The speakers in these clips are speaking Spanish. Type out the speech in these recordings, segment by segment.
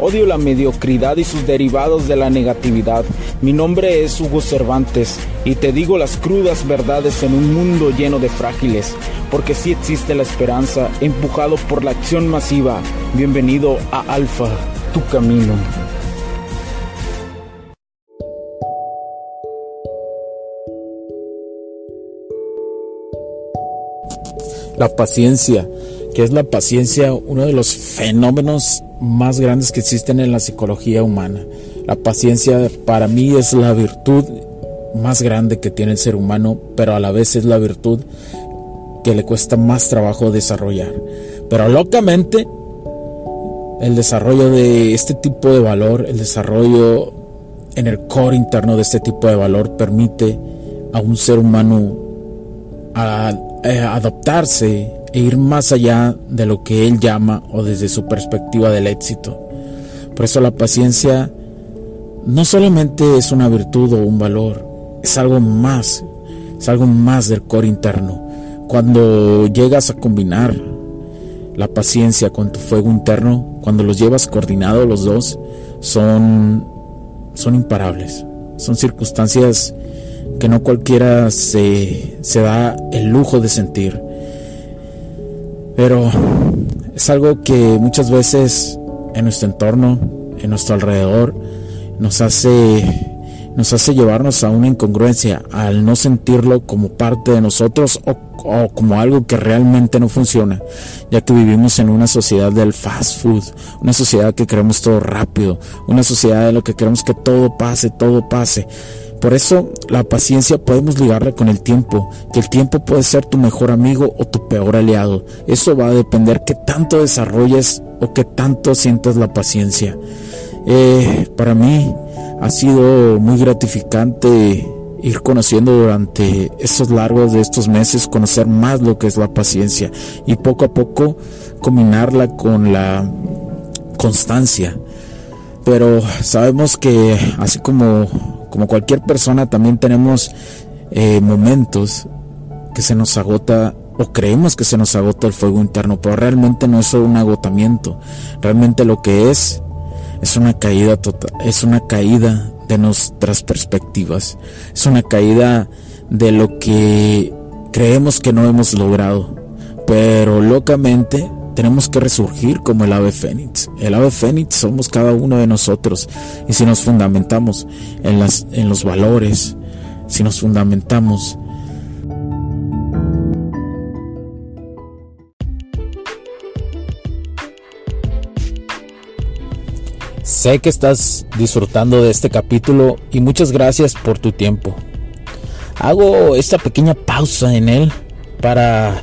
Odio la mediocridad y sus derivados de la negatividad. Mi nombre es Hugo Cervantes y te digo las crudas verdades en un mundo lleno de frágiles, porque sí existe la esperanza, empujado por la acción masiva. Bienvenido a Alfa, tu camino. La paciencia, que es la paciencia uno de los fenómenos más grandes que existen en la psicología humana. La paciencia para mí es la virtud más grande que tiene el ser humano, pero a la vez es la virtud que le cuesta más trabajo desarrollar. Pero locamente, el desarrollo de este tipo de valor, el desarrollo en el core interno de este tipo de valor permite a un ser humano a, eh, adoptarse e ir más allá de lo que él llama o desde su perspectiva del éxito. Por eso la paciencia no solamente es una virtud o un valor, es algo más, es algo más del core interno. Cuando llegas a combinar la paciencia con tu fuego interno, cuando los llevas coordinados los dos, son, son imparables. Son circunstancias que no cualquiera se, se da el lujo de sentir. Pero es algo que muchas veces en nuestro entorno, en nuestro alrededor, nos hace nos hace llevarnos a una incongruencia al no sentirlo como parte de nosotros o, como algo que realmente no funciona, ya que vivimos en una sociedad del fast food, una sociedad que queremos todo rápido, una sociedad de lo que queremos que todo pase, todo pase. Por eso la paciencia podemos ligarla con el tiempo, que el tiempo puede ser tu mejor amigo o tu peor aliado. Eso va a depender qué tanto desarrolles o qué tanto sientas la paciencia. Eh, para mí ha sido muy gratificante ir conociendo durante estos largos de estos meses, conocer más lo que es la paciencia y poco a poco combinarla con la constancia. Pero sabemos que así como como cualquier persona también tenemos eh, momentos que se nos agota o creemos que se nos agota el fuego interno, pero realmente no es un agotamiento. Realmente lo que es es una caída total, es una caída de nuestras perspectivas. Es una caída de lo que creemos que no hemos logrado. Pero locamente tenemos que resurgir como el ave fénix. El ave fénix somos cada uno de nosotros. Y si nos fundamentamos en, las, en los valores, si nos fundamentamos Sé que estás disfrutando de este capítulo y muchas gracias por tu tiempo. Hago esta pequeña pausa en él para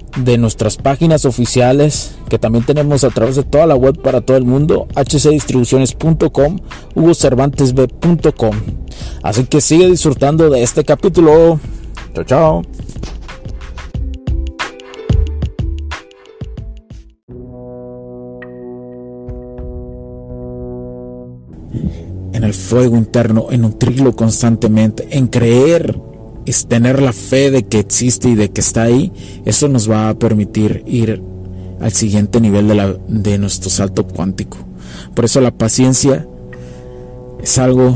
de nuestras páginas oficiales que también tenemos a través de toda la web para todo el mundo, hcdistribuciones.com, hugocervantesb.com. Así que sigue disfrutando de este capítulo. Chao, chao. En el fuego interno, en nutrirlo constantemente, en creer tener la fe de que existe y de que está ahí, eso nos va a permitir ir al siguiente nivel de, la, de nuestro salto cuántico. Por eso la paciencia es algo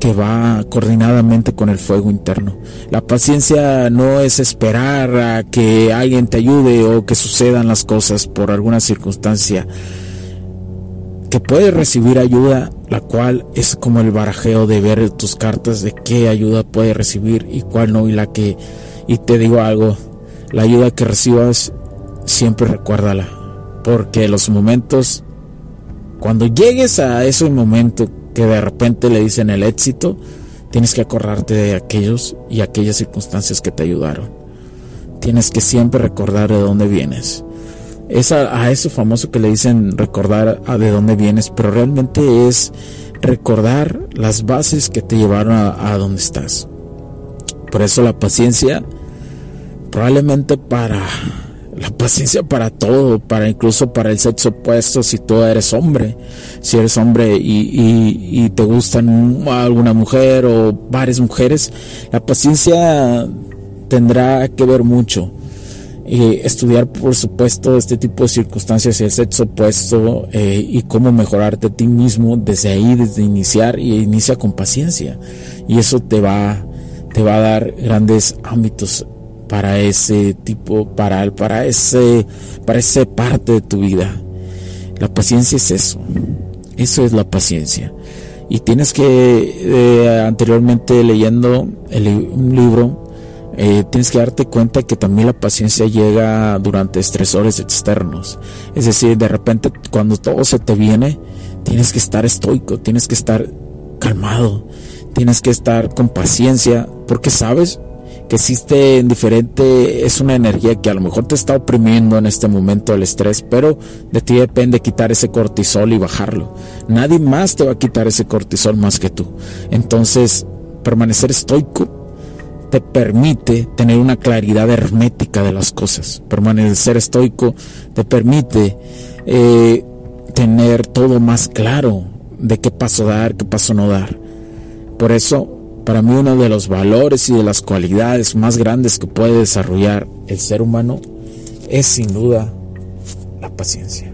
que va coordinadamente con el fuego interno. La paciencia no es esperar a que alguien te ayude o que sucedan las cosas por alguna circunstancia. Que puedes recibir ayuda la cual es como el barajeo de ver tus cartas de qué ayuda puedes recibir y cuál no y la que y te digo algo la ayuda que recibas siempre recuérdala porque los momentos Cuando llegues a ese momento que de repente le dicen el éxito, tienes que acordarte de aquellos y aquellas circunstancias que te ayudaron. Tienes que siempre recordar de dónde vienes. Es a, eso famoso que le dicen recordar a de dónde vienes, pero realmente es recordar las bases que te llevaron a, a donde estás. Por eso la paciencia, probablemente para la paciencia para todo, para incluso para el sexo opuesto, si tú eres hombre, si eres hombre y, te gustan alguna mujer o varias mujeres, la paciencia tendrá que ver mucho. Y estudiar, por supuesto, este tipo de circunstancias y el sexo opuesto eh, y cómo mejorarte a ti mismo desde ahí, desde iniciar y inicia con paciencia. Y eso te va, te va a dar grandes ámbitos para ese tipo, para, para, ese, para esa parte de tu vida. La paciencia es eso. Eso es la paciencia. Y tienes que, eh, anteriormente leyendo un libro, eh, tienes que darte cuenta que también la paciencia llega durante estresores externos. Es decir, de repente cuando todo se te viene, tienes que estar estoico, tienes que estar calmado, tienes que estar con paciencia, porque sabes que existe en diferente, es una energía que a lo mejor te está oprimiendo en este momento el estrés, pero de ti depende quitar ese cortisol y bajarlo. Nadie más te va a quitar ese cortisol más que tú. Entonces, permanecer estoico te permite tener una claridad hermética de las cosas. Permanecer estoico te permite eh, tener todo más claro de qué paso dar, qué paso no dar. Por eso para mí uno de los valores y de las cualidades más grandes que puede desarrollar el ser humano es sin duda la paciencia.